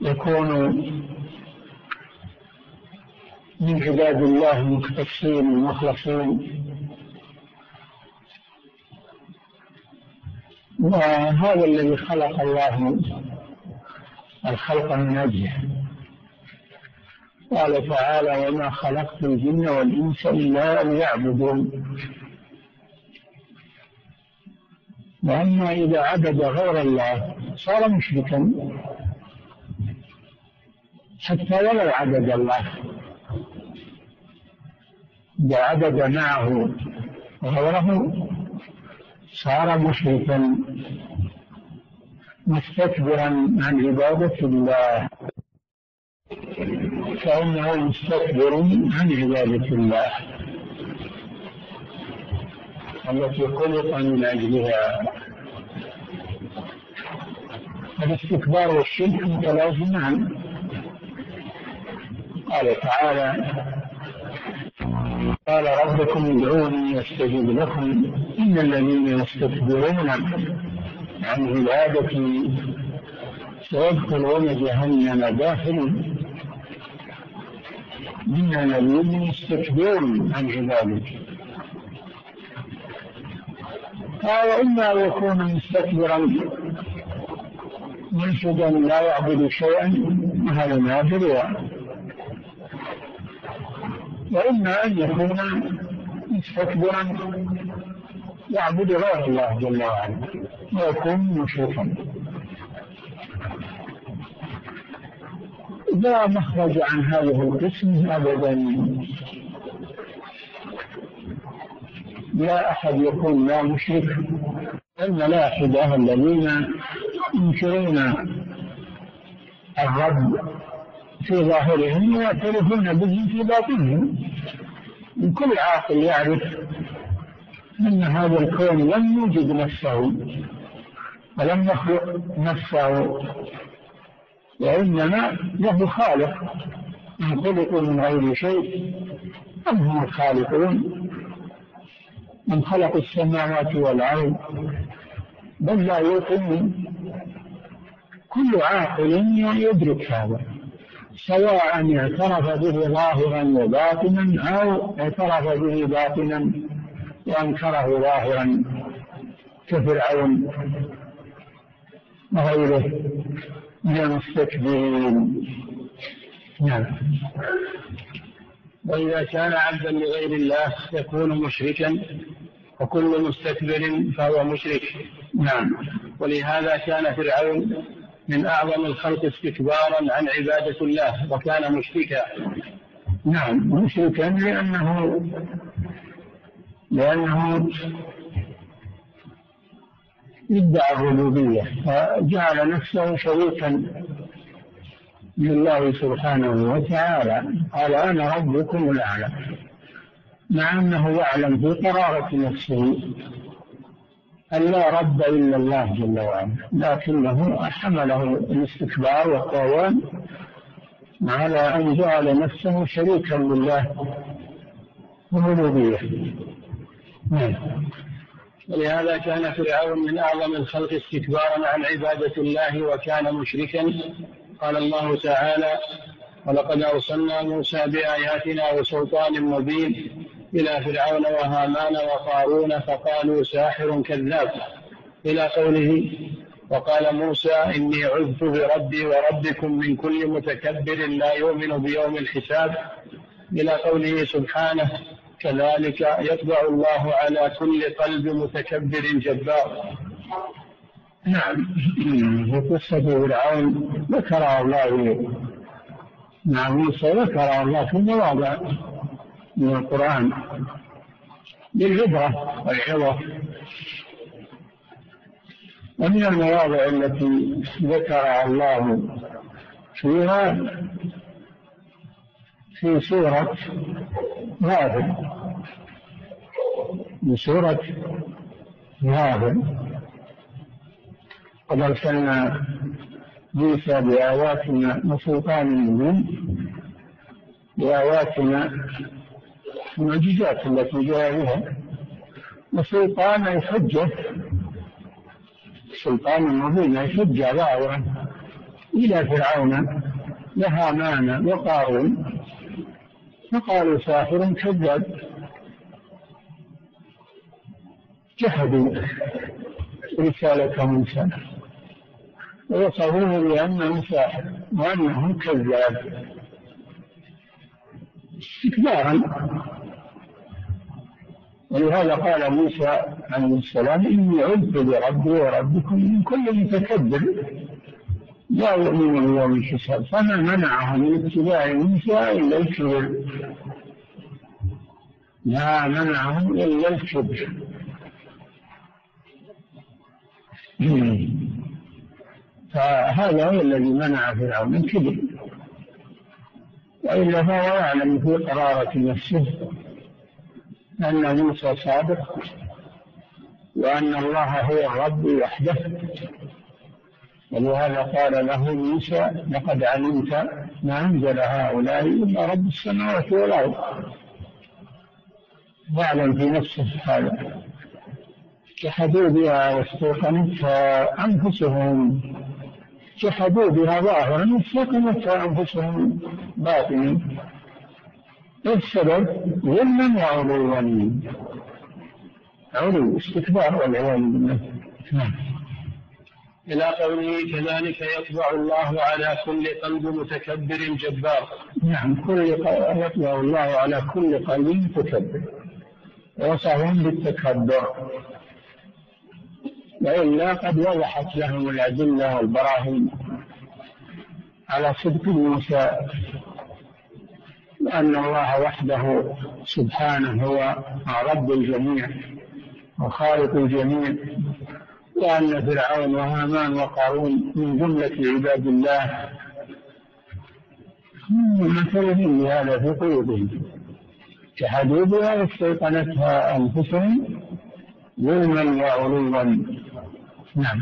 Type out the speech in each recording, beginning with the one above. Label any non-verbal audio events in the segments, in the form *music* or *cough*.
ويكون من عباد الله المختصين المخلصين. وهذا الذي خلق الله الخلق من أجله. قال تعالى وما خلقت الجن والإنس إلا أن يعبدون وأما إذا عبد غير الله صار مشركا. حتى ولو عبد الله. إذا عبد معه غيره صار مشركا. مستكبرا عن عبادة الله. فإنه مستكبر عن عبادة الله. التي خلق من أجلها. الاستكبار والشرك متلازمان قال تعالى قال ربكم ادعوني استجب لكم. إن الذين يستكبرون عن عبادتي سيدخلون جهنم داخلين إن الذين يستكبرون عن عبادتي. قال إما يكون مستكبرا ملحدا لا يعبد شيئا وهذا نادر وإما أن يكون مستكبرا يعبد غير الله جل وعلا ويكون مشركا. لا مخرج عن هذه القسم أبدا. لا أحد يكون لا مشرك. الملاحدة الذين ينكرون الرب في ظاهرهم ويعترفون به في باطنهم. من كل عاقل يعرف أن هذا الكون لم يوجد نفسه ولم يخلق نفسه وإنما له خالق إن خلقوا من غير شيء. أم هم الخالقون من خلق السماوات والأرض. بل لا يوقن كل عاقل يدرك هذا سواء اعترف به ظاهرا وباطنا أو اعترف به باطنا وأنكره ظاهرا كفرعون. وغيره من المستكبرين. نعم. وإذا كان عبدا لغير الله يكون مشركا وكل مستكبر فهو مشرك. نعم. ولهذا كان فرعون من أعظم الخلق استكبارا عن عبادة الله وكان مشركا. نعم. مشركا لأنه لأنه ادعى الربوبية فجعل نفسه شريكا لله سبحانه وتعالى قال أنا ربكم الأعلى مع أنه يعلم في قرارة نفسه أن لا رب إلا الله جل وعلا لكنه حمله الاستكبار والطغيان على أن جعل نفسه شريكا لله الربوبية نعم. ولهذا كان فرعون من أعظم الخلق استكبارا عن عبادة الله وكان مشركا. قال الله تعالى ولقد أرسلنا موسى بآياتنا وسلطان مبين إلى فرعون وهامان وقارون فقالوا ساحر كذاب. إلى قوله وقال موسى إني عذت بربي وربكم من كل متكبر لا يؤمن بيوم الحساب. إلى قوله سبحانه كذلك يطبع الله على كل قلب متكبر جبار. نعم. في قصة فرعون ذكر الله مع موسى ذكر الله في مواضع من القرآن. للعبرة والعظة ومن المواضع التي ذكر الله فيها في سورة غافر من سورة غافر قد أرسلنا موسى بآياتنا وسلطان مبين بآياتنا المعجزات التي جاء بها. وسلطان الحجة بالسلطان المبين حجة ظاهرة إلى فرعون وهامان وقارون. فقالوا ساحر كذاب. جحدوا رسالة موسى. ووصفوه بأنه ساحر وأنه كذاب. استكبارا. ولهذا قال موسى عليه السلام إني عدت بربي وربكم من كل متكبر. لا يؤمن بيوم الحساب فما منعه من اتباع موسى إلا الكبر. ما منعه إلا الكبر. فهذا هو الذي منع فرعون الكبر وإلا فهو يعلم في قرارة نفسه أن موسى صادق وأن الله هو الرب وحده. ولهذا قال له موسى لقد علمت ما أنزل هؤلاء إلا رب السماوات والأرض. واعلم في نفسه هذا. جحدوا بها واستيقنتها أنفسهم جحدوا بها ظاهرا واستيقنتها أنفسهم باطنا السبب ظلما وعلوا. علو استكبار والعياذ بالله. نعم. إلى قوله كذلك يطبع الله على كل قلب متكبر جبار. نعم كل يطبع الله على كل قلب متكبر. وصفهم بالتكبر. وإلا قد وضحت لهم الأدلة والبراهين على صدق موسى وأن الله وحده سبحانه هو رب الجميع وخالق الجميع وأن فرعون وهامان وقارون من جملة عباد الله مثلهم لهذا في قلوبهم. جحدوا بها واستيقنتها أنفسهم ظلما وعلوا. نعم.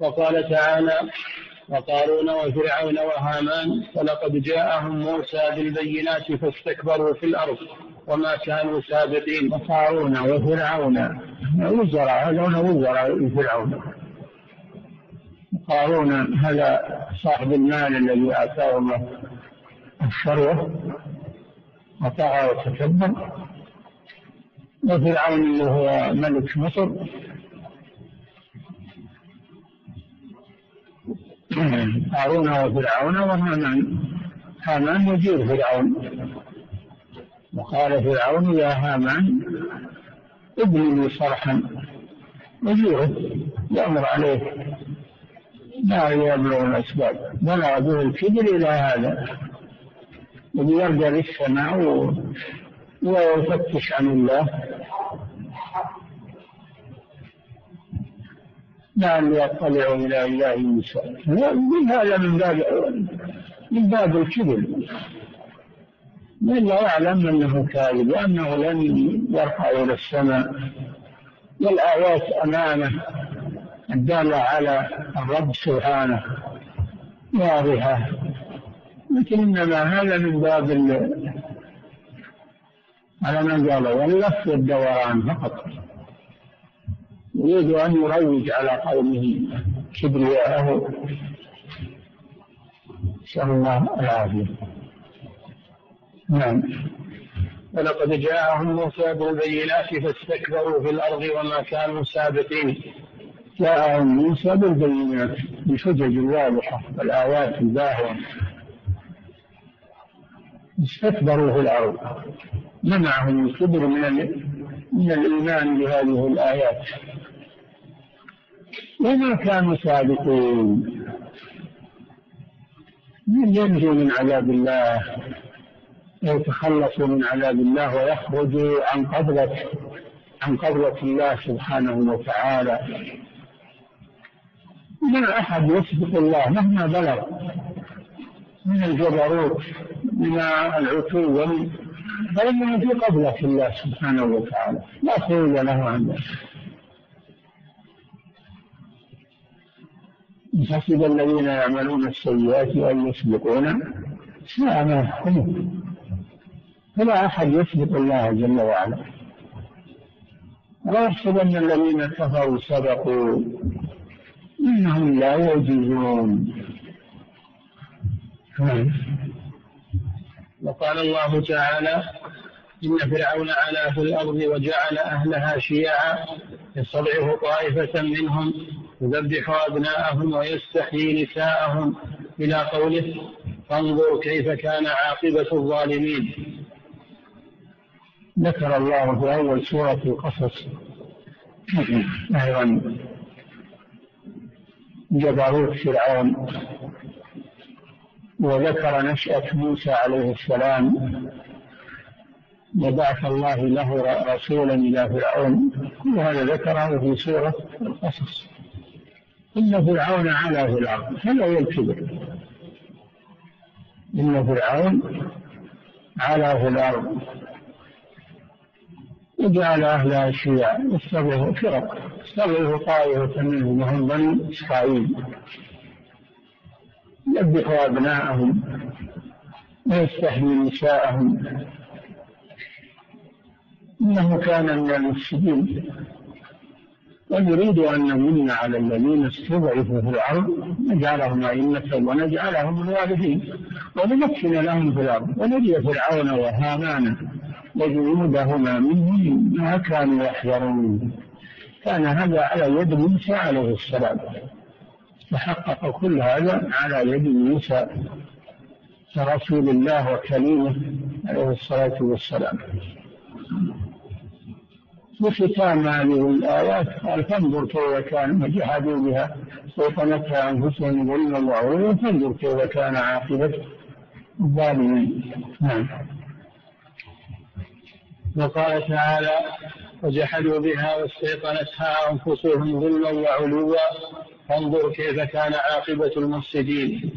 وقال تعالى وقارون وفرعون وهامان ولقد جاءهم موسى بالبينات فاستكبروا في الأرض وما كانوا سابقين. وقارون وفرعون. وزراء هذول وزراء فرعون قارون هذا صاحب المال الذي آتاه الله الثروة وطغى وتكبر وفرعون اللي هو ملك مصر. هارون وفرعون وهامان. هامان وزير فرعون. وقال فرعون يا هامان ابن لي صرحا. وزيره يأمر عليه لا يبلغ الأسباب بلغ به الكبر إلى هذا. يرجع للسماء ويفتش عن الله. لعلي يطلع إلى إله موسى. من هذا؟ من باب من باب الكبر. من يعلم أنه كاذب وأنه لن يرفع إلى السماء. والآيات أمامه الدالة على الرب سبحانه واضحة. لكن إنما هذا من باب على من قال واللف والدوران فقط. يريد أن يروج على قومه كبرياءه. نسأل الله العافية. نعم. ولقد جاءهم موسى بالبينات فاستكبروا في الأرض وما كانوا سابقين. جاءهم موسى بالبينات بحجج واضحة والآيات الباهرة استكبروا في الأرض. منعهم الكبر من من الإيمان بهذه الآيات. وما كانوا سابقين. من ينجو من عذاب الله؟ يتخلصوا من عذاب الله ويخرجوا عن قبضة عن قبضة الله سبحانه وتعالى. ما أحد يسبق الله مهما بلغ. من الجبروت من العتو فإنه في قبضة الله سبحانه وتعالى. لا خروج له عن ذلك. حسب الذين يعملون السيئات أن يسبقونا؟ ساء ما يحكمون فلا أحد يسبق الله جل وعلا. لا يحسبن الذين كفروا سبقوا. أنهم لا يوجزون وقال الله تعالى إن فرعون علا في الأرض وجعل أهلها شيعا يستضعف طائفة منهم. يذبح أبناءهم ويستحيي نساءهم إلى قوله فانظر كيف كان عاقبة الظالمين. ذكر الله في أول سورة القصص أيضا جبروت فرعون وذكر نشأة موسى عليه السلام وبعث الله له رسولا إلى فرعون كل هذا ذكره في سورة القصص. إن فرعون علا في الأرض هذا هو الكبر. إن فرعون علا في الأرض وجعل أهلها شيعا يستضعف فرق. يستضعف طائفة منهم وهم بني إسرائيل. يذبح أبناءهم ويستحيي نساءهم. إنه كان من المفسدين. ونريد أن نمن على الذين استضعفوا في الأرض نجعلهم أئمة ونجعلهم الوارثين ونمكن لهم في الأرض. ونري فرعون وهامان وجنودهما منهم ما كانوا يحذرون كان هذا على يد موسى عليه السلام. تحقق كل هذا على يد موسى رسول الله وكليمه عليه الصلاة والسلام. وختام هذه الآيات قال فانظر كيف كان وجحدوا بها. وطلتها أنفسهم ظلما وعلوا فانظر كيف كان عاقبة الظالمين. نعم. وقال تعالى وجحدوا بها واستيقنتها أنفسهم ظلما وعلوا. فانظر كيف كان عاقبة المفسدين.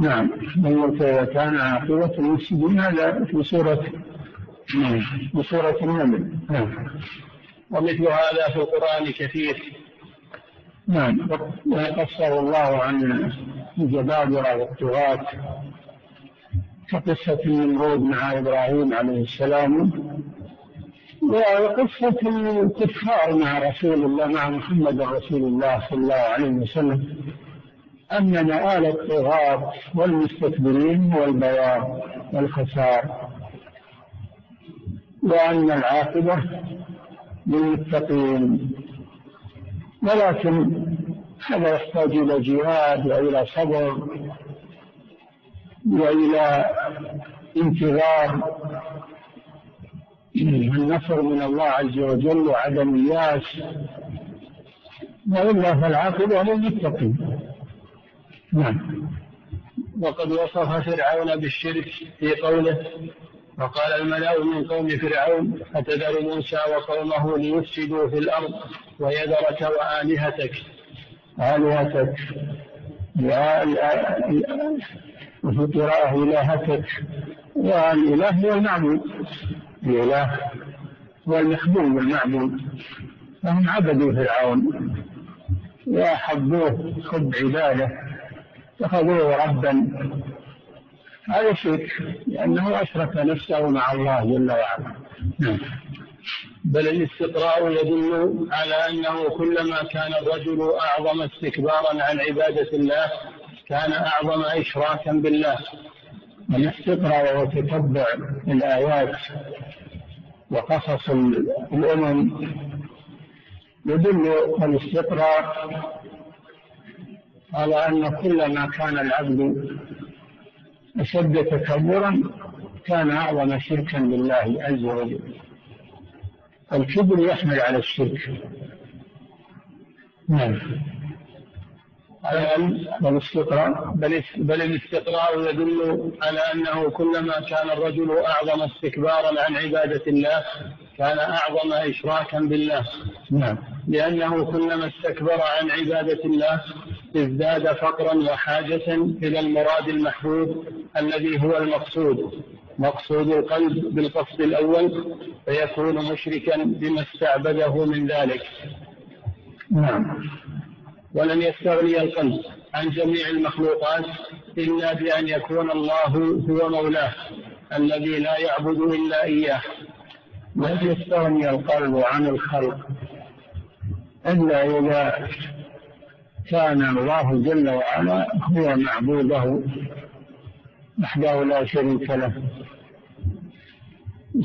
نعم. انظر كيف كان عاقبة المفسدين. هذا في سورة نعم في سورة النمل. نعم. ومثل هذا في القرآن كثير. نعم. وقصر الله عن الجبابرة والطغاة كقصة النمرود مع إبراهيم عليه السلام وقصة الكفار مع رسول الله مع محمد رسول الله صلى الله عليه وسلم أن مآل الطغاة والمستكبرين هو البياض والخسار وأن العاقبة للمتقين. ولكن هذا يحتاج إلى جهاد وإلى صبر وإلى انتظار. النصر من الله عز وجل وعدم الياس؟ وإلا فالعاقبة للمتقين. نعم. وقد وصف فرعون بالشرك في قوله وقال الملأ من قوم فرعون أتذر موسى وقومه ليفسدوا في الأرض ويذرك وآلهتك. آلهتك. وفي قراءة إلهتك. والإله هو المعبود الإله هو المخدوم المعبود فهم عبدوا فرعون. وأحبوه. حب عبادة. اتخذوه ربا. هذا شرك لأنه أشرك نفسه مع الله جل وعلا. نعم. بل الاستقراء يدل على أنه كلما كان الرجل أعظم استكبارا عن عبادة الله كان أعظم إشراكا بالله. الاستقراء وتتبع الآيات وقصص الأمم. يدل الاستقراء على أن كلما كان العبد أشد تكبرا كان أعظم شركا بالله عز وجل. الكبر يحمل على الشرك. نعم. والاستقراء بل, بل الاستقراء يدل على أنه كلما كان الرجل أعظم استكبارا عن عبادة الله كان أعظم إشراكا بالله. نعم. لأنه كلما استكبر عن عبادة الله ازداد فقرا وحاجة إلى المراد المحبوب الذي هو المقصود. مقصود القلب بالقصد الأول فيكون مشركا بما استعبده من ذلك. نعم. ولن يستغني القلب عن جميع المخلوقات إلا بأن يكون الله هو مولاه الذي لا يعبد إلا إياه. لن يستغني القلب عن الخلق إلا إذا كان الله جل وعلا هو معبوده وحده لا شريك له.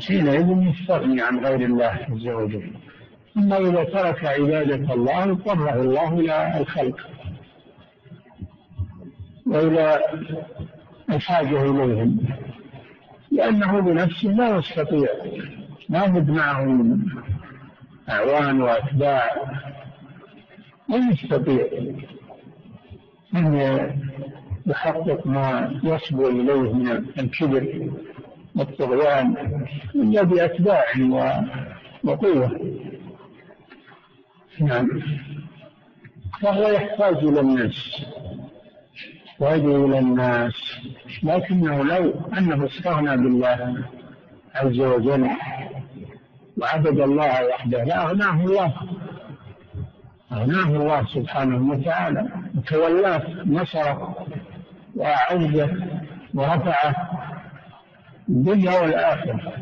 حينئذ يستغني عن غير الله عز وجل. أما إذا ترك عبادة الله اضطره الله إلى الخلق. وإلى الحاجة إليهم. لأنه بنفسه لا يستطيع ما بد معه أعوان وأتباع. لا يستطيع أن يحقق ما يصبو إليه من الكبر والطغيان إلا بأتباع وقوة. نعم. فهو يحتاج إلى الناس يحتاج إلى الناس. لكنه لو أنه استغنى بالله عز وجل وعبد الله وحده. لأغناه الله. أغناه الله سبحانه وتعالى. وتولاه نصره وأعزه ورفعه الدنيا والآخرة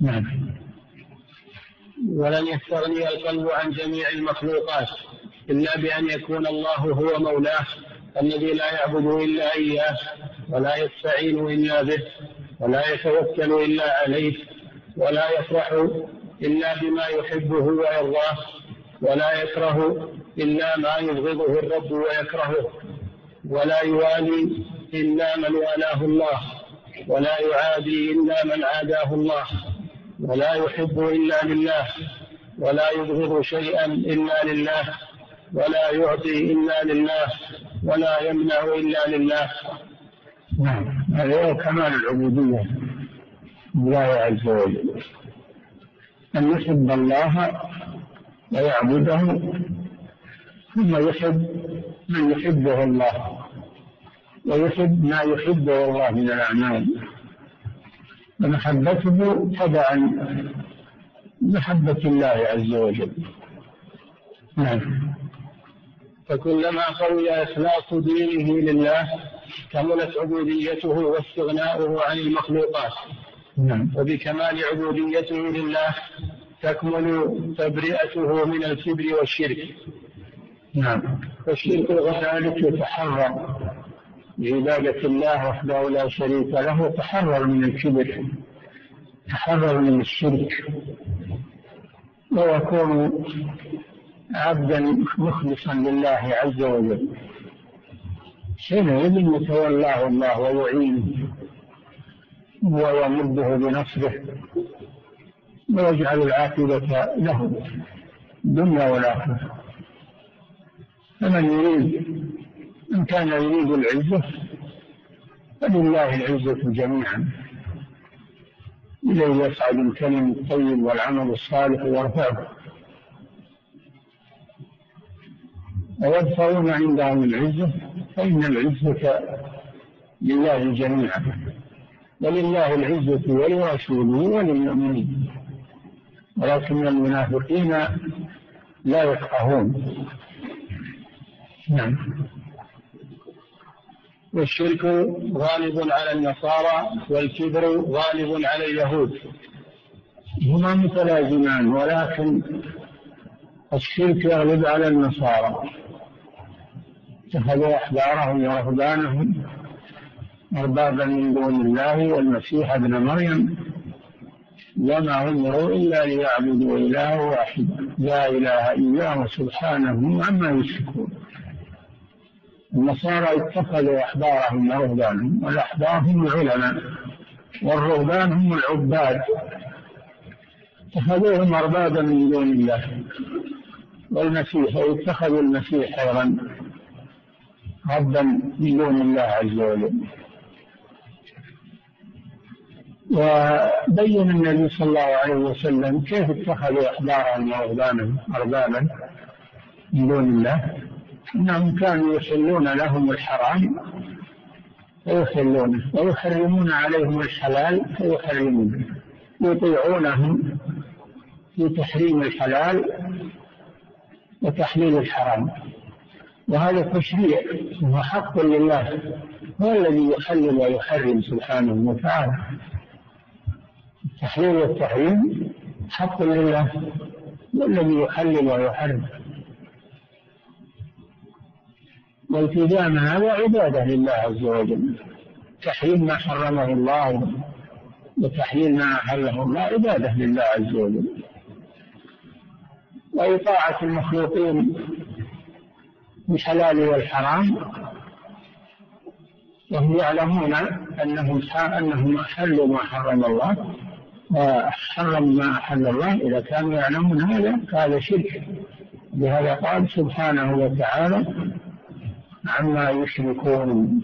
نعم. ولن يستغني القلب عن جميع المخلوقات إلا بأن يكون الله هو مولاه الذي لا يعبد إلا إياه ولا يستعين إلا به ولا يتوكل إلا عليه. ولا يفرح إلا بما يحبه ويرضاه ولا يكره إلا ما يبغضه الرب ويكرهه ولا يوالي إلا من والاه الله ولا يعادي إلا من عاداه الله ولا يحب إلا لله ولا يبغض شيئا إلا لله ولا يعطي إلا لله ولا يمنع إلا لله. نعم هذا هو كمال العبودية. لله عز وجل. أن يحب الله ويعبده ثم يحب من يحبه الله ويحب ما يحبه الله من الأعمال. ومحبته تبعا محبة الله عز وجل. نعم. فكلما قوي إخلاص دينه لله كملت عبوديته واستغناؤه عن المخلوقات. نعم. وبكمال عبوديته لله تكمل تبرئته من الكبر والشرك. نعم. والشرك وذلك يتحرر. بعبادة الله وحده لا شريك له تحرر من الكبر تحرر من الشرك. ويكون عبدا مخلصا لله عز وجل. حينئذ يتولاه الله ويعينه. ويمده بنصره ويجعل العاقبة له الدنيا والآخرة. فمن يريد إن كان يريد العزة فلله العزة جميعا. إليه يصعد الكلم الطيب والعمل الصالح ويرفعه. ويدفعون عندهم العزة فإن العزة لله جميعا. ولله العزة ولرسوله وللمؤمنين. ولكن المنافقين لا يفقهون. نعم. والشرك غالب على النصارى والكبر غالب على اليهود. هما متلازمان ولكن الشرك يغلب على النصارى. اتخذوا أحبارهم ورهبانهم. أربابا من دون الله والمسيح ابن مريم وما أمروا إلا ليعبدوا إله واحد لا إله إلا هو سبحانه عما يشركون. النصارى اتخذوا أحبارهم ورهبانهم والأحبار هم العلماء والرهبان هم العباد. اتخذوهم أربابا من دون الله. والمسيح اتخذوا المسيح أيضا ربا من دون الله عز وجل. وبين النبي صلى الله عليه وسلم كيف اتخذوا أحبارهم ورهبانهم أربابا من دون الله؟ إنهم كانوا يحلون لهم الحرام فيحلونه ويحرمون عليهم الحلال فيحرمونه يطيعونهم في تحريم الحلال وتحليل الحرام. وهذا تشريع هو حق لله هو الذي يحلل ويحرم سبحانه وتعالى. التحليل والتحريم حق لله والذي يحلل ويحرم؟ والتزام هذا عبادة لله عز وجل. تحريم ما حرمه الله وتحليل ما أحله الله عبادة لله عز وجل. وإطاعة المخلوقين بالحلال والحرام. وهم يعلمون أنهم أنهم أحلوا ما حرم الله. وحرموا ما أحل الله. إذا كانوا يعلمون هذا فهذا شرك. لهذا قال سبحانه وتعالى عما يشركون.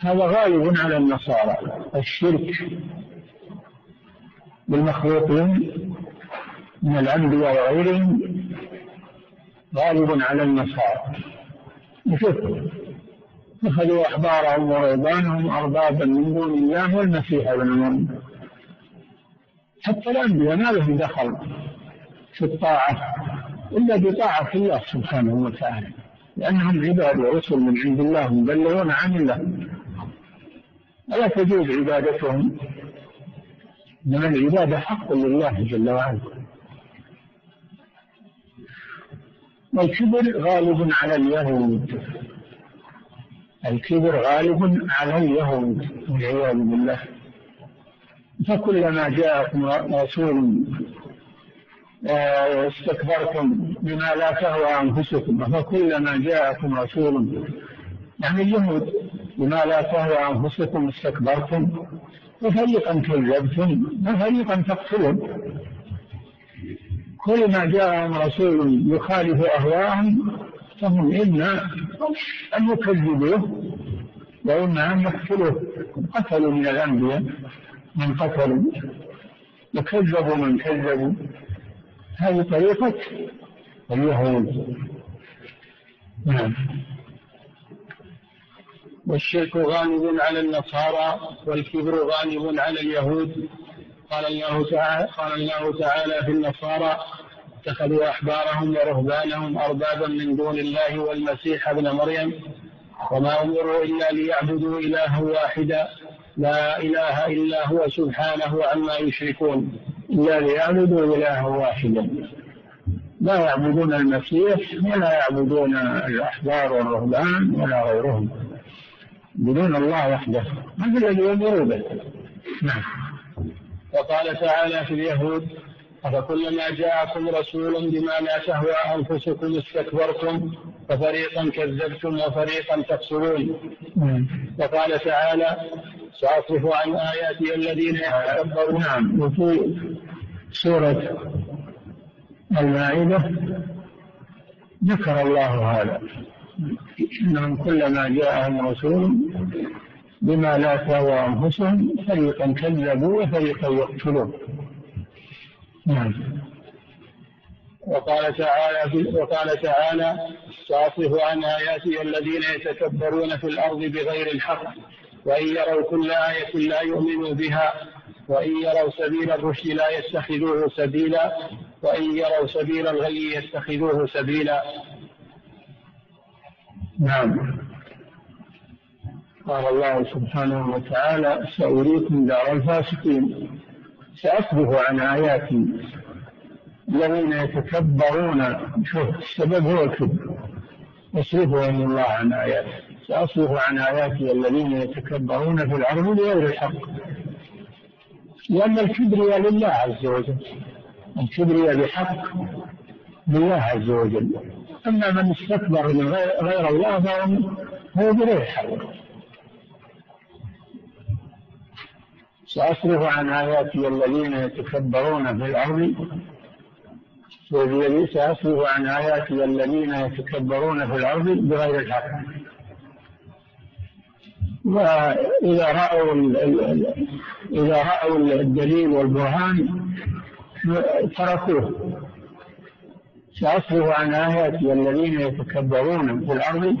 هذا غالب على النصارى. الشرك بالمخلوقين من الأنبياء وغيرهم غالب على النصارى. شوف اتخذوا أحبارهم ورهبانهم أربابا من دون الله والمسيح ابن مريم. حتى الأنبياء ما لهم دخل في الطاعة إلا بطاعة الله سبحانه وتعالى لأنهم عباد ورسل من عند الله مبلغون عن الله. ألا تجوز عبادتهم؟ إنما العبادة حق لله جل وعلا. والكبر غالب على اليهود. الكبر غالب على اليهود والعياذ بالله. فكلما جاءكم رسول آه، استكبرتم بما لا تهوى أنفسكم فكلما جاءكم رسول يعني اليهود بما لا تهوى أنفسكم استكبرتم وفريقا كذبتم وفريقا تقتلون. كل ما جاءهم رسول يخالف أهواءهم فهم إما أن يكذبوه. وإما أن يقتلوه قتلوا من الأنبياء. من قتلوا. وكذبوا من كذبوا. هذه طريقة اليهود. نعم. والشرك غالب على النصارى والكبر غالب على اليهود. قال الله تعالى قال الله تعالى في النصارى اتخذوا أحبارهم ورهبانهم أربابا من دون الله والمسيح ابن مريم وما أمروا إلا ليعبدوا إلها واحدا لا إله إلا هو سبحانه عما يشركون إلا ليعبدوا إلها واحدا. لا يعبدون المسيح ولا يعبدون الأحبار والرهبان ولا غيرهم. بدون الله وحده هذا الذي يامروا به. نعم. وقال تعالى في اليهود أفكلما جاءكم رسول بما لا تهوى أنفسكم استكبرتم ففريقا كذبتم وفريقا تقتلون وقال تعالى سأصرف عن آياتي الذين يتكبرون. نعم. وفي سورة المائدة ذكر الله هذا إنهم كلما جاءهم رسول بما لا تهوى أنفسهم فريقا كذبوا وفريقا يقتلون. نعم. وقال تعالى وقال تعالى سأصرف عن آياتي الذين يتكبرون في الأرض بغير الحق وإن يروا كل آية لا يؤمنوا بها وإن يروا سبيل الرشد لا يتخذوه سبيلا وإن يروا سبيل الغي يتخذوه سبيلا. نعم. قال الله سبحانه وتعالى سأريكم دار الفاسقين. سأصرف عن آياتي الذين يتكبرون شوف السبب هو الكبر. يصرفهم الله عن آياته. سأصرف عن آياتي الذين يتكبرون في الأرض بغير الحق. لأن الكبرياء لله عز وجل. الكبرياء بحق لله عز وجل. أما من استكبر من غير الله فهو بغير حق. سأصرف عن آياتي الذين يتكبرون في الأرض. سأصرف عن آياتي الذين يتكبرون في الأرض بغير الحق. وإذا رأوا إذا رأوا الدليل والبرهان تركوه. سأصرف عن آياتي الذين يتكبرون في الأرض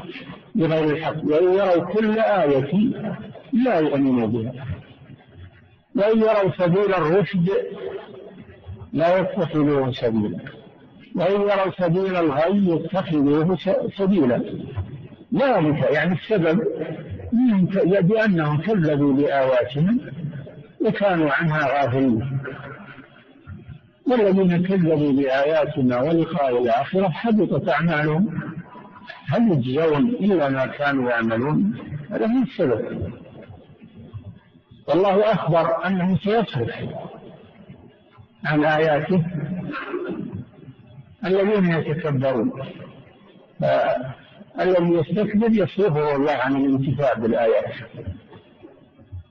بغير الحق. وإن يروا كل آية لا يؤمنوا بها. وإن يروا سبيل الرشد لا يتخذوه سبيلا. وإن يروا سبيل الغي يتخذوه سبيلا. ذلك يعني السبب بأنهم كذبوا بآياتنا وكانوا عنها غافلين. والذين كذبوا بآياتنا ولقاء الآخرة حبطت أعمالهم. هل يجزون إلا ما كانوا يعملون؟ هذا هو السبب. والله أخبر أنه سيصرف عن آياته الذين يتكبرون. الذي يستكبر يصرفه الله عن الانتفاع بالآيات.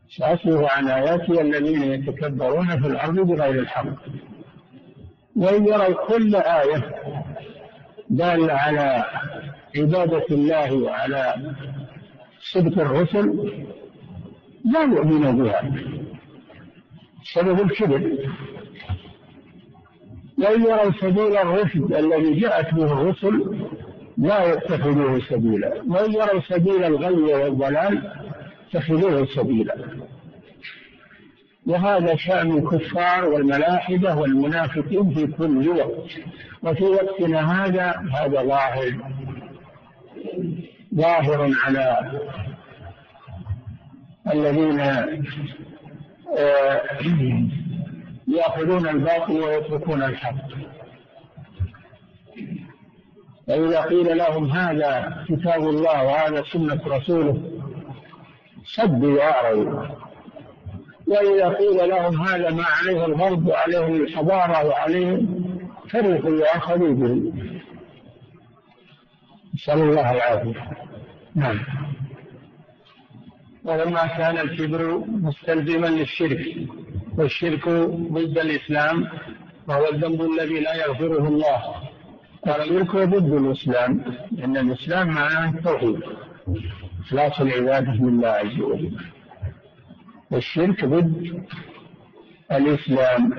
سأصرف عن آياتي الذين يتكبرون في الأرض بغير الحق. وإن يروا كل آية دالة على عبادة الله وعلى صدق الرسل لا يؤمنوا بها. سبب الكبر وإن يروا سبيل الرشد الذي جاءت به الرسل لا يتخذوه سبيلا. وإن يروا سبيل الغي والضلال اتخذوه سبيلا. وهذا شأن الكفار والملاحدة والمنافقين في كل وقت. وفي وقتنا هذا هذا ظاهر. ظاهر على الذين آه، يأخذون الباطل ويتركون الحق. فإذا قيل لهم هذا كتاب الله وهذا سنة رسوله صدوا وأعرضوا. وإذا قيل لهم هذا ما عليه الغرب وعليه الحضارة وعليه فرقوا وأخذوا به نسأل الله العافية. نعم. ولما كان الكبر مستلزما للشرك والشرك ضد الإسلام وهو الذنب الذي لا يغفره الله. قال الشرك ضد الإسلام لأن الإسلام معناه التوحيد إخلاص العبادة لله عز وجل. والشرك ضد الإسلام.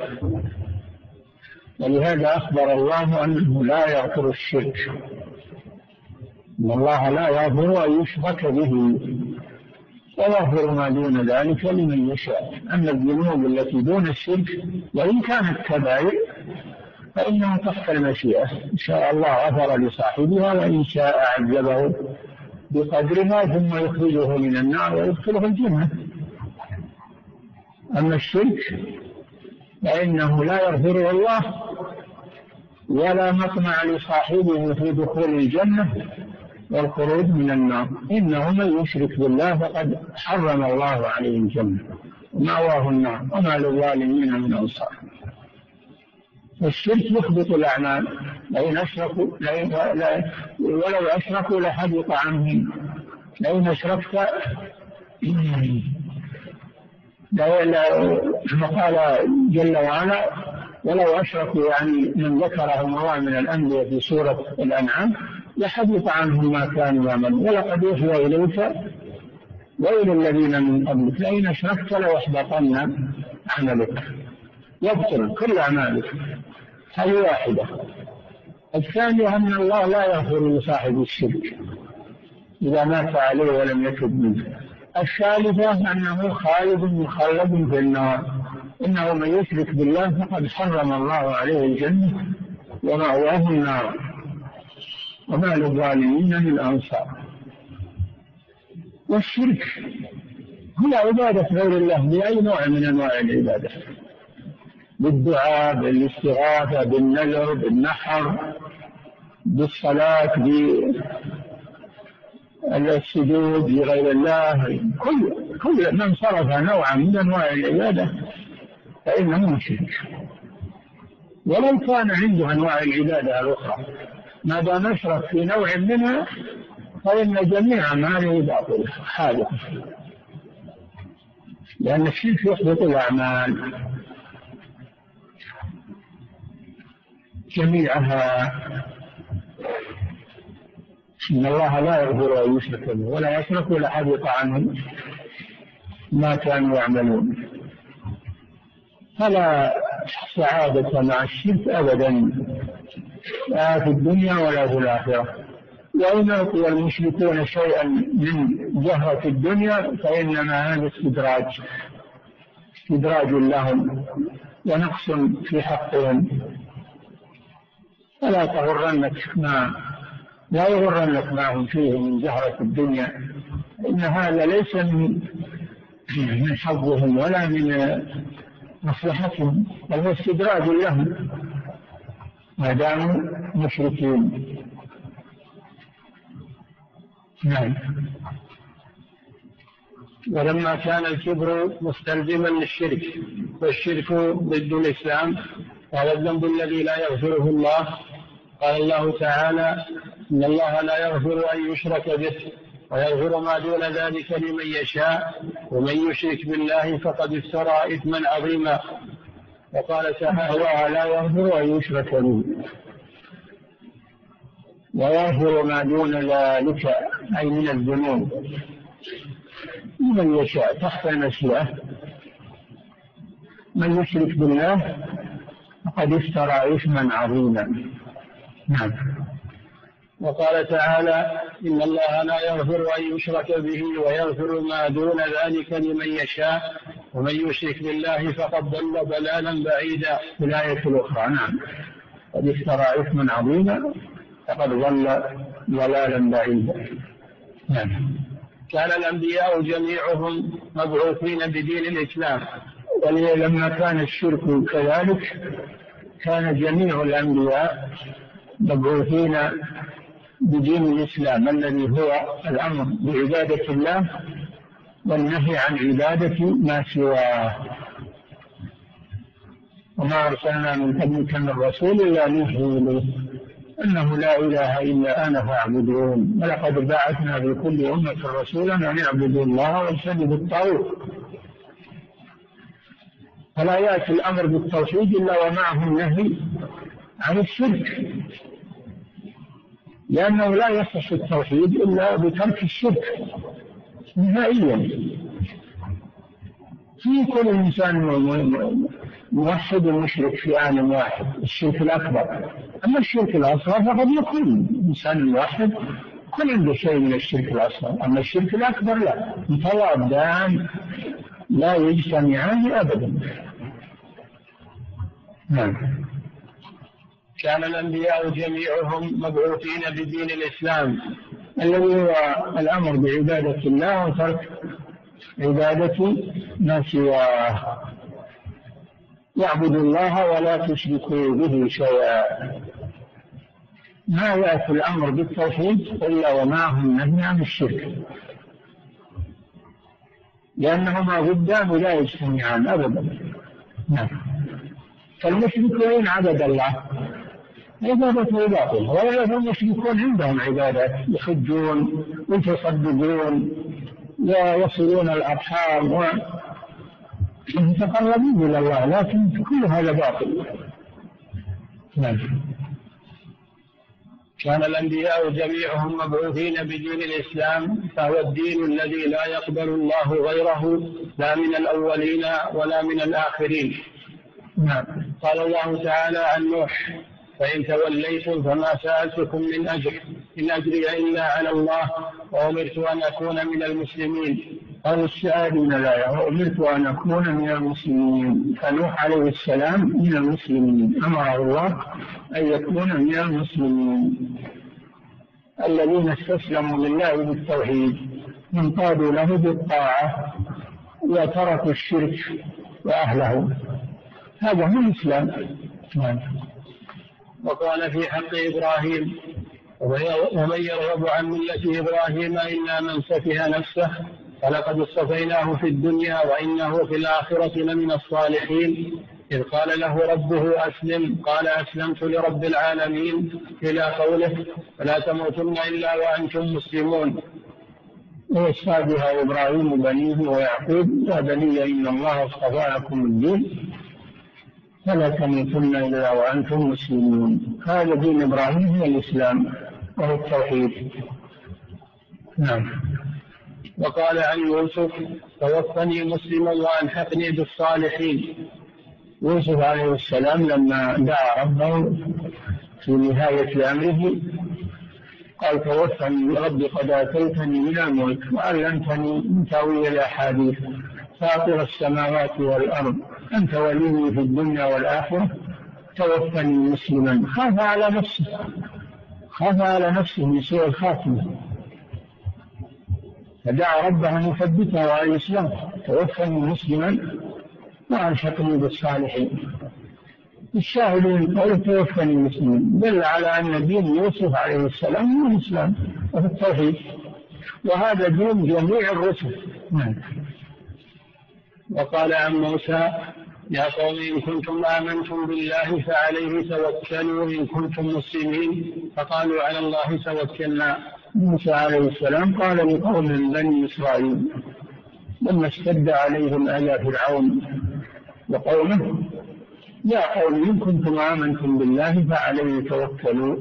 ولهذا أخبر الله أنه لا يغفر الشرك. إن الله لا يغفر أن يشرك به. ويغفر ما دون ذلك لمن يشاء. أما الذنوب التي دون الشرك وإن كانت كبائر فإنها تحت المشيئة. إن شاء الله غفر لصاحبها وإن شاء عذبه بقدرها ثم يخرجه من النار ويدخله الجنة. أما الشرك فإنه لا يغفره الله ولا مطمع لصاحبه في دخول الجنة. والخروج من النار. إنه من يشرك بالله فقد حرم الله عليه الجنة ومأواه النار. وما للظالمين من أنصار. الشرك يحبط الأعمال. لئن أشركوا لئن ولو أشركوا لحبط عنهم. لئن أشركت قال جل وعلا ولو أشركوا يعني من ذكرهم الله من الأنبياء في سورة الأنعام لحبط عنهم ما كانوا يعملون. ولقد أوحي إليك وإلى الذين من قبلك لئن أشركت ليحبطن عملك. يبطل كل أعمالك. هذه واحدة. الثانية أن الله لا يغفر لصاحب الشرك. إذا مات عليه ولم يتب منه. الثالثة أنه خالد مخلد في النار. إنه من يشرك بالله فقد حرم الله عليه الجنة ومأواه النار. وما للظالمين من أنصار والشرك هو عبادة غير الله بأي نوع من أنواع العبادة؟ بالدعاء بالاستغاثة بالنذر بالنحر بالصلاة بالسجود لغير الله. كل كل من صرف نوعا من أنواع العبادة فإنه مشرك ولو كان عنده أنواع العبادة الأخرى. ما دام أشرك في نوع منها فإن جميع أعماله باطلة حادثة لأن الشرك يحبط الأعمال. جميعها. إن الله لا يغفر أن يشرك به ولا يشرك ولا حبط عنهم ما كانوا يعملون. فلا سعادة مع الشرك أبدا. لا في الدنيا ولا في الآخرة. وإن أعطي المشركون شيئا من زهرة الدنيا فإنما هذا استدراج استدراج لهم ونقص في حقهم. فلا تغرنك ما لا يغرنك ما هم فيه من زهرة الدنيا. إن هذا ليس من من حظهم ولا من مصلحتهم بل هو استدراج لهم. ما داموا مشركين. نعم. ولما كان الكبر مستلزما للشرك والشرك ضد الإسلام وهو الذنب الذي لا يغفره الله قال الله تعالى إن الله لا يغفر أن يشرك به ويغفر ما دون ذلك لمن يشاء ومن يشرك بالله فقد افترى إثما عظيما. وقال تعالى الله لا يغفر أن يشرك به. ويغفر ما دون ذلك أي من الذنوب. لمن يشاء تحت المشيئة من يشرك بالله فقد افترى إثما عظيما. نعم. وقال تعالى إن الله لا يغفر أن يشرك به ويغفر ما دون ذلك لمن يشاء. ومن يشرك بالله فقد ضل ضلالا بعيدا. في الآية الأخرى نعم. قد افترى إثما عظيما فقد ضل ضلالا بعيدا. نعم. كان الأنبياء جميعهم مبعوثين بدين الإسلام. ولما كان الشرك كذلك كان جميع الأنبياء مبعوثين بدين الإسلام الذي هو الأمر بعبادة الله والنهي عن عبادة ما سواه. وما أرسلنا من قبلك من رسول إلا نوحي إليه. أنه لا إله إلا أنا فاعبدون. ولقد بعثنا في كل أمة رسولا أن يعبدوا الله واجتنبوا الطاغوت. فلا يأتي الأمر بالتوحيد إلا ومعه النهي عن الشرك. لأنه لا يصح التوحيد إلا بترك الشرك. نهائيا. في كل إنسان موحد ومشرك في آن واحد الشرك الأكبر. أما الشرك الأصغر فقد يكون إنسان واحد يكون عنده شيء من الشرك الأصغر. أما الشرك الأكبر لا متضادان لا يجتمعان أبدا. نعم. كان الأنبياء جميعهم مبعوثين بدين الإسلام. الذي هو الأمر بعبادة الله وترك عبادة ما سواه يعبدوا الله ولا تشركوا به شيئا. ما يأتي الأمر بالتوحيد إلا ومعه النهي عن الشرك. لأنهما ضدان لا يجتمعان أبدا. نعم. فالمشركون عبد الله. عبادته باطلة ولا المشركون عندهم عبادات يحجون ويتصدقون ويصلون الأرحام يتقربون إلى الله لكن كل هذا باطل. نعم. كان الأنبياء جميعهم مبعوثين بدين الإسلام فهو الدين الذي لا يقبل الله غيره لا من الأولين ولا من الآخرين. نعم. قال الله تعالى عن نوح فإن توليتم فما سألتكم من أجر إن أجري إلا على الله وأمرت أن أكون من المسلمين. قال السائلين لا وأمرت أن أكون من المسلمين. فنوح عليه السلام من المسلمين. أمره الله أن يكون من المسلمين. الذين استسلموا لله بالتوحيد انقادوا له بالطاعة وتركوا الشرك وأهله. هذا هو الإسلام. وقال في حق إبراهيم ومن يرغب عن ملة إبراهيم إلا من سفه نفسه ولقد اصطفيناه في الدنيا وإنه في الآخرة لمن الصالحين. إذ قال له ربه أسلم قال أسلمت لرب العالمين إلى قوله فلا تموتن إلا وأنتم مسلمون. ووصى بها إبراهيم بنيه ويعقوب؟ يا بني إن الله اصطفى لكم الدين. فلا تموتن إلا وأنتم مسلمون. هذا دين إبراهيم هو الإسلام وهو التوحيد. نعم. وقال عن يوسف توفني مسلما والحقني بالصالحين. يوسف عليه السلام لما دعا ربه في نهاية أمره قال توفني ربي قد آتيتني من الملك وعلمتني من تأويل الأحاديث. فاطر السماوات والأرض. أنت ولي في الدنيا والآخرة. توفني مسلما. خاف على نفسه. خاف على نفسه من سوء الخاتمة. فدعا ربه أن يثبته على الإسلام توفني مسلما وألحقني بالصالحين الشاهد من قوله توفني مسلما. دل على أن دين يوسف عليه السلام هو الإسلام وفي التوحيد. وهذا دين جميع الرسل. نعم. وقال عن موسى يا قوم إن كنتم آمنتم بالله فعليه توكلوا إن كنتم مسلمين فقالوا على الله توكلنا. موسى عليه السلام قال لقوم بني إسرائيل لما اشتد عليهم أذى فرعون وقومه يا قوم إن كنتم آمنتم بالله فعليه توكلوا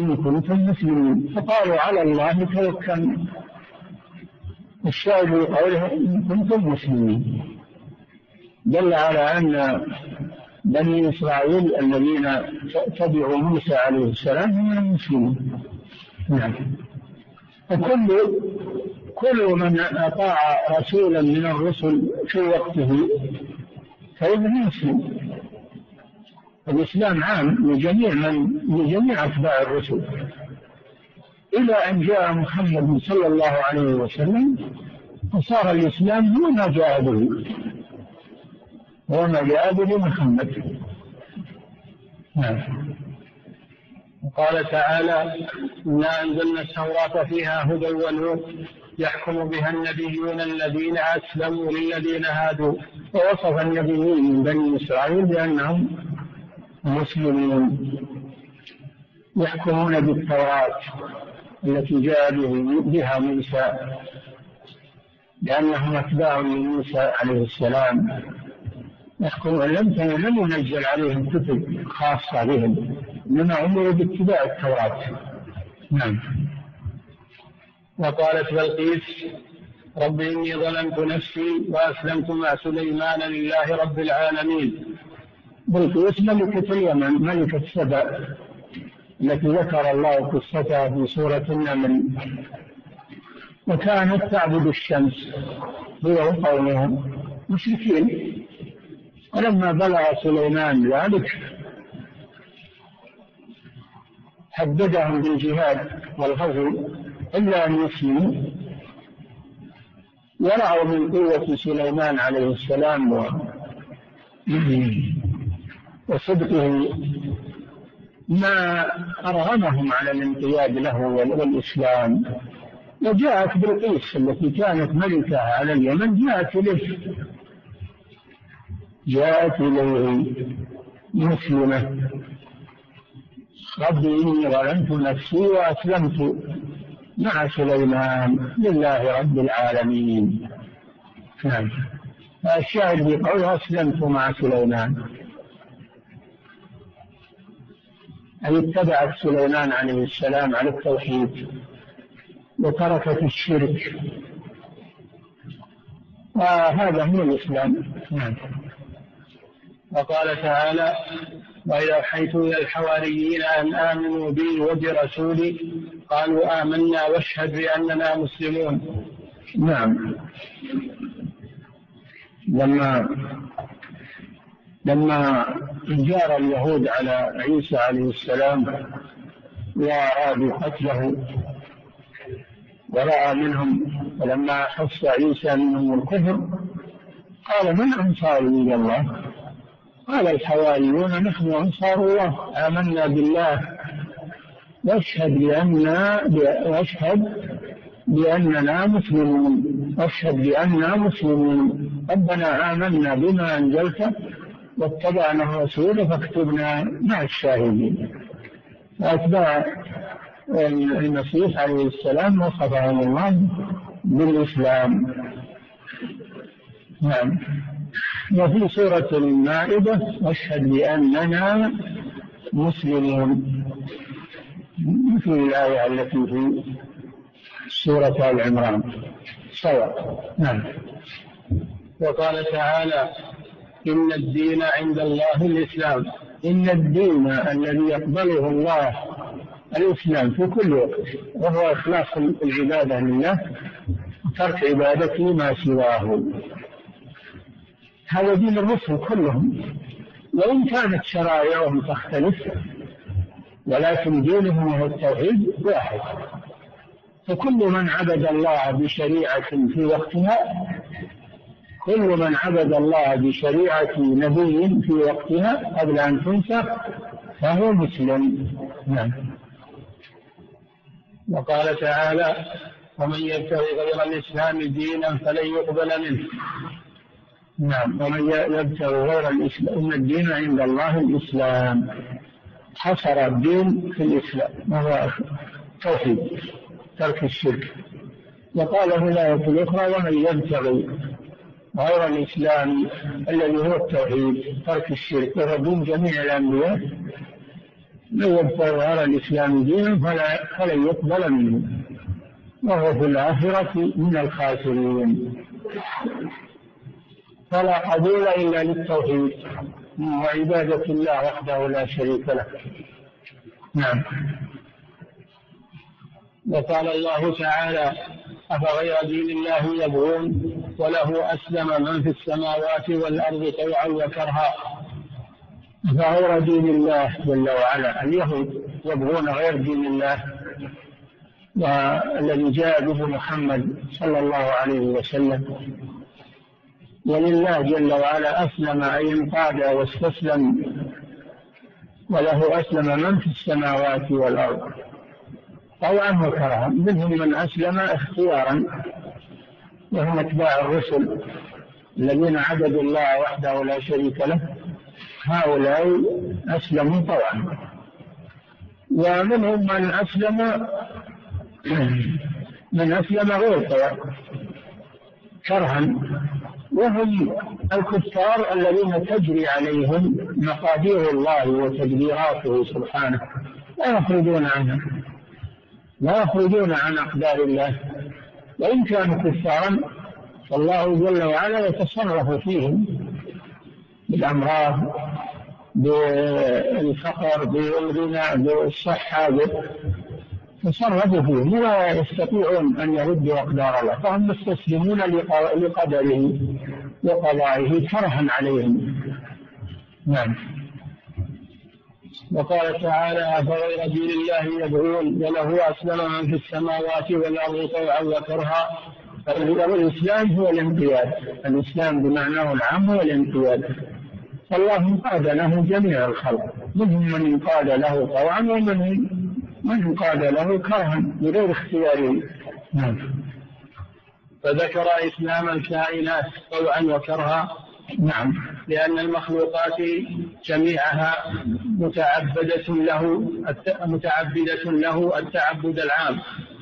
إن كنتم مسلمين فقالوا على الله توكلنا. الشاهد قوله إن كنتم مسلمين. دل على أن بني إسرائيل الذين تبعوا موسى عليه السلام هم المسلمين نعم. فكل كل من أطاع رسولا من الرسل في وقته فهو مسلم. الإسلام عام لجميع من لجميع أتباع الرسل. إلى أن جاء محمد صلى الله عليه وسلم فصار الإسلام هو ما جاء به. هو ما جاء به محمد. نعم. قال تعالى إنا أنزلنا التوراة فيها هدى ونور يحكم بها النبيون الذين أسلموا للذين هادوا. ووصف النبيين من بني إسرائيل بأنهم مسلمون. يحكمون بالتوراة. التي جاء بها موسى لأنهم أتباع لموسى عليه السلام. يحكمون لم لم ينزل عليهم كتب خاصة بهم إنما أمروا باتباع التوراة. نعم. وقالت بلقيس رب إني ظلمت نفسي وأسلمت مع سليمان لله رب العالمين. بلقيس ملكة اليمن ملكة سبأ. التي ذكر الله قصتها في سورة النمل. وكانت تعبد الشمس هي وقومها مشركين. ولما بلغ سليمان ذلك حددهم بالجهاد والغزو إلا أن يسلموا. ورأوا من قوة سليمان عليه السلام و وصدقه ما أرغمهم على الانقياد له والإسلام. وجاءت بلقيس التي كانت ملكة على اليمن جاءت إليه. جاءت إليه مسلمة. ربي إني ظلمت نفسي وأسلمت مع سليمان. لله رب العالمين. نعم. الشاهد بقوله أسلمت مع سليمان. أي اتبعت سليمان عليه السلام على التوحيد وتركت الشرك. وهذا هو الإسلام. نعم. وقال تعالى وإذا أوحيت إلى الحواريين أن آمنوا بي وبرسولي قالوا آمنا واشهد بأننا مسلمون. نعم. لما لما جار اليهود على عيسى عليه السلام وأرادوا قتله ورأى منهم ولما حس عيسى منهم الكفر قال من أنصاري إلى الله؟ قال الحواريون نحن أنصار الله آمنا بالله. واشهد بأننا واشهد بأننا مسلمون واشهد بأننا مسلمون. ربنا آمنا بما أنزلت واتبعنا الرسول فاكتبنا مع الشاهدين. وأتباع المسيح عليه السلام وصفهم الله بالإسلام. نعم. وفي سورة المائدة أشهد بأننا مسلمون. مثل الآية التي في سورة آل عمران. سواء نعم. وقال تعالى إن الدين عند الله الإسلام. إن الدين الذي يقبله الله الإسلام في كل وقت وهو إخلاص العبادة لله وترك عبادته ما سواه. هذا دين الرسل كلهم. وإن كانت شرائعهم تختلف ولكن دينهم هو التوحيد واحد. فكل من عبد الله بشريعة في وقتها كل من عبد الله بشريعة نبي في وقتها قبل أن تنسخ فهو مسلم. نعم. وقال تعالى ومن يبتغي غير الإسلام دينا فلن يقبل منه. نعم. ومن يبتغي غير الإسلام إن الدين عند الله الإسلام. حصر الدين في الإسلام. وهو توحيد ترك الشرك. وقال في الآية الأخرى ومن يبتغي غير الإسلام الذي هو التوحيد ترك الشرك. وهو دين جميع الأنبياء. من يبتغي غير الإسلام دينا فلا فلن يقبل منه وهو في الآخرة من الخاسرين. فلا قبول إلا للتوحيد. وعبادة الله وحده لا شريك له. نعم. وقال الله تعالى أفغير دين الله يبغون؟ وله أسلم من في السماوات والأرض طوعا وكرها. فغير دين الله جل وعلا. اليهود يبغون غير دين الله. والذي جاء به محمد صلى الله عليه وسلم. ولله جل وعلا أسلم أي انقاد واستسلم. وله أسلم من في السماوات والأرض طوعا وكرها. منهم من أسلم اختيارا. وهم أتباع الرسل الذين عبدوا الله وحده لا شريك له. هؤلاء أسلموا طوعا ومنهم من أسلم *clears throat* من أسلم غير طوع كرها وهم الكفار الذين تجري عليهم مقادير الله وتدبيراته سبحانه. لا يخرجون عنها لا يخرجون عن أقدار الله. وإن كانوا كفارا فالله جل وعلا يتصرف فيهم بالأمراض بالفقر بالغنى بالصحة تصرفوا فيهم. ولا يستطيعون أن يردوا أقدار الله فهم مستسلمون لقدره وقضائه كرها عليهم. نعم. وقال تعالى أفغير دين الله يبغون وله أسلم من في السماوات والأرض طوعا وكرها. الإسلام هو الانقياد. الإسلام بمعناه العام هو الانقياد. فالله انقاد له جميع الخلق. منهم من انقاد له طوعا ومنهم من انقاد له كرها بغير اختياره نعم. فذكر إسلام الكائنات طوعا وكرها. نعم. لأن المخلوقات جميعها متعبدة له متعبدة له التعبد العام.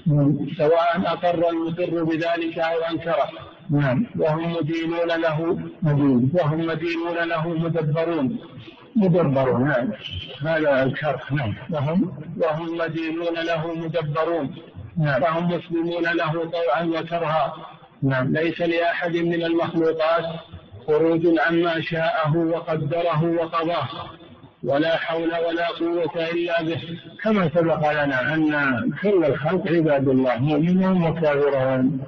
نعم. سواء أقر المقر بذلك أو أنكره. نعم. وهم مدينون له مدين وهم مدينون له مدبرون. مدبرون نعم. هذا الكرح نعم. وهم وهم مدينون له مدبرون. نعم. فهم مسلمون له طوعا وكرها. نعم. ليس لأحد من المخلوقات خروج عما شاءه وقدره وقضاه. ولا حول ولا قوة إلا به. كما سبق لنا أن كل الخلق عباد الله مؤمنون وكافرون.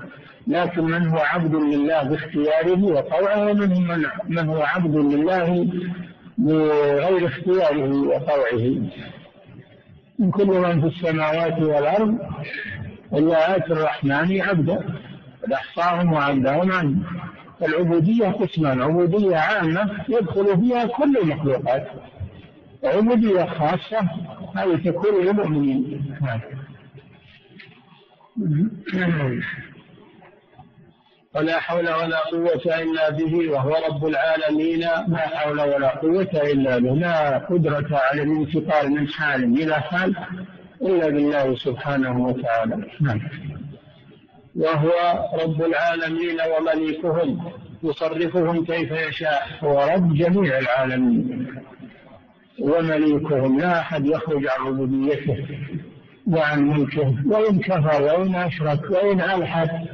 لكن من هو عبد لله باختياره وطوعه ومنهم من, من هو عبد لله بغير اختياره وطوعه. من كل من في السماوات والأرض إلا آتي الرحمن عبدا قد أحصاهم وعدهم عنه العبودية قسمان عبودية عامة يدخل فيها كل المخلوقات. وعبودية خاصة هذه تكون للمؤمنين. *clears throat* ولا حول ولا قوة إلا به وهو رب العالمين. لا حول ولا قوة إلا به لا قدرة على الانتقال من حال إلى حال إلا بالله سبحانه وتعالى. نعم. وهو رب العالمين ومليكهم يصرفهم كيف يشاء هو رب جميع العالمين. ومليكهم لا أحد يخرج عن عبوديته وعن ملكه وإن كفر وإن أشرك وإن ألحد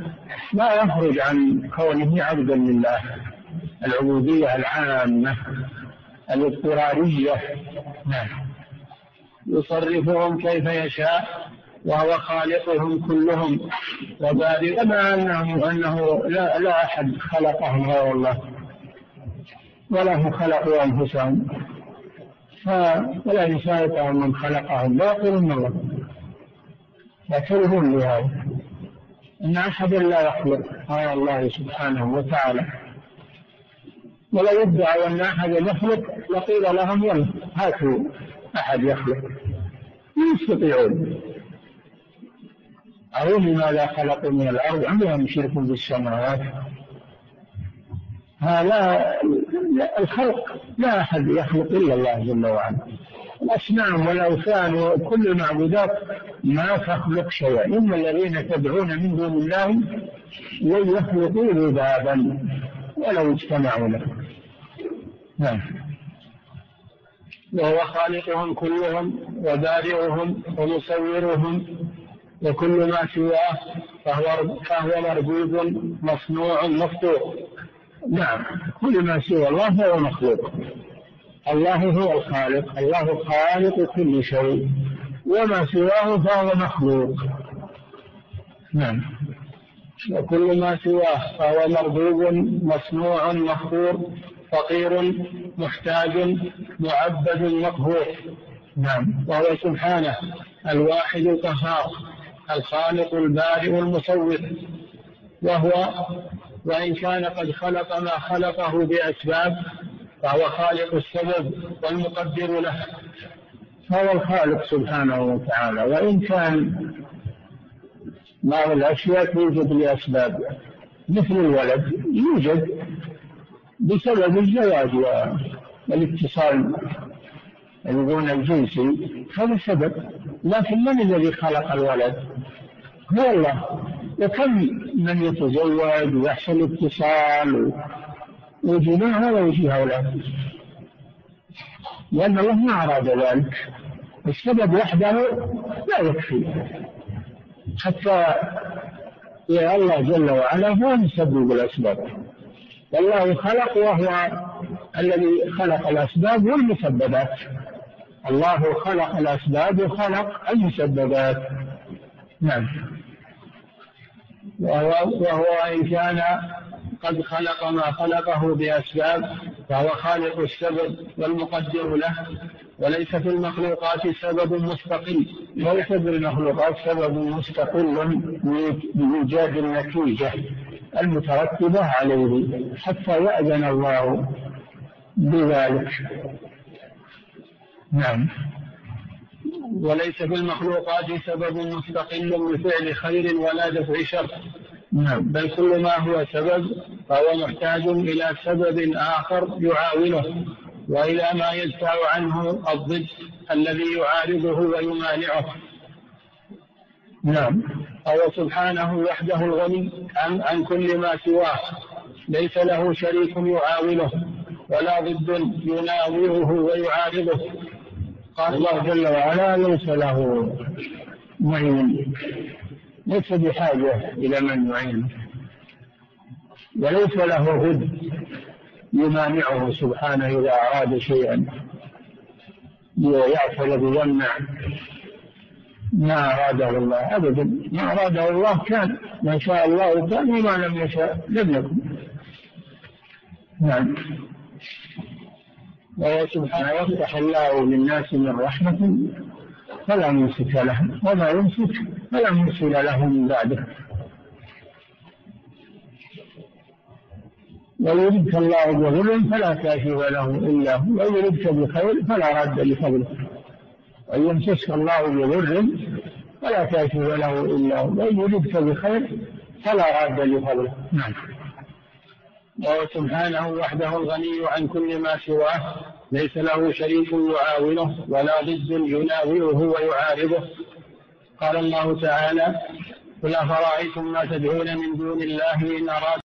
لا يخرج عن كونه عبدا لله. العبودية العامة الاضطرارية نعم. يصرفهم كيف يشاء وهو خالقهم كلهم. وبارئ كما انه أنه لا, لا أحد خلقهم غير الله. ولا هم خلقوا انفسهم فلا يسالكهم من خلقهم. لا يقولون الله. يعترفون بهذا إن احدا لا يخلق غير الله سبحانه وتعالى. ولو ادعوا أن احدا يخلق لقيل لهم هاتوا. أحد يخلق. يستطيعون. أو لماذا خلقوا من الأرض. لهم شرك بالسماوات. هذا الخلق لا أحد يخلق إلا الله جل وعلا. الأصنام والأوثان وكل المعبودات ما تخلق شيئا. إن الذين تدعون من دون الله لن يخلقوا ذبابا ولو اجتمعوا له. نعم. وهو خالقهم كلهم وبارئهم ومصورهم. وكل ما سواه فهو فهو مربوب مصنوع مخلوق نعم كل ما سوى الله فهو مخلوق. الله هو الخالق الله خالق كل شيء. وما سواه فهو مخلوق. نعم. وكل ما سواه فهو مربوب مصنوع مخبور فقير محتاج معبد مقهور. نعم. وهو سبحانه الواحد القهار. الخالق البارئ المصور وهو وإن كان قد خلق ما خلقه بأسباب فهو خالق السبب والمقدر له. فهو الخالق سبحانه وتعالى وإن كان بعض الأشياء توجد لأسباب مثل الولد يوجد بسبب الزواج والاتصال يقولون الجنسي هذا سبب لكن من الذي خلق الولد؟ هو الله. وكم من يتزوج ويحصل اتصال وجماع هذا وجه أولاد لأن الله ما أراد ذلك. السبب وحده لا يكفي. حتى يا الله جل وعلا هو مسبب الأسباب والله خلق وهو الذي خلق الأسباب والمسببات. الله خلق الأسباب وخلق المسببات. نعم. وهو, وهو إن كان قد خلق ما خلقه بأسباب فهو خالق السبب والمقدر له وليس في المخلوقات سبب مستقل. ليس في المخلوقات سبب مستقل بإيجاد النتيجة المترتبة عليه حتى يأذن الله بذلك. نعم. وليس في المخلوقات سبب مستقل لفعل خير ولا دفع شر. نعم. بل كل ما هو سبب فهو محتاج إلى سبب آخر يعاونه وإلى ما يدفع عنه الضد الذي يعارضه ويمانعه. نعم. فهو سبحانه وحده الغني عن, عن كل ما سواه. ليس له شريك يعاونه ولا ضد يناوره ويعارضه. الله جل وعلا ليس له معين. ليس بحاجة إلى من يعينه وليس له ضد يمانعه سبحانه إذا أراد شيئا. يعترض ويمنع ما أراده الله أبدا. ما أراده الله كان. ما شاء الله كان وما لم يشاء. لم يكن. نعم. وهو سبحانه يفتح الله للناس من رحمة فلا ممسك له وما يمسك فلا مرسل له من بعده. ويردك الله بضر فلا كاشف له إلا هو. ويردك بخير فلا راد لفضله. وان يمسسك الله بضر فلا كاشف له إلا هو. وان يردك بخير فلا راد لفضله. نعم. وهو سبحانه وحده الغني عن كل ما سواه. ليس له شريك يعاونه ولا ضد يناوله ويعارضه. قال الله تعالى قل أفرأيتم ما تدعون من دون الله إن أراد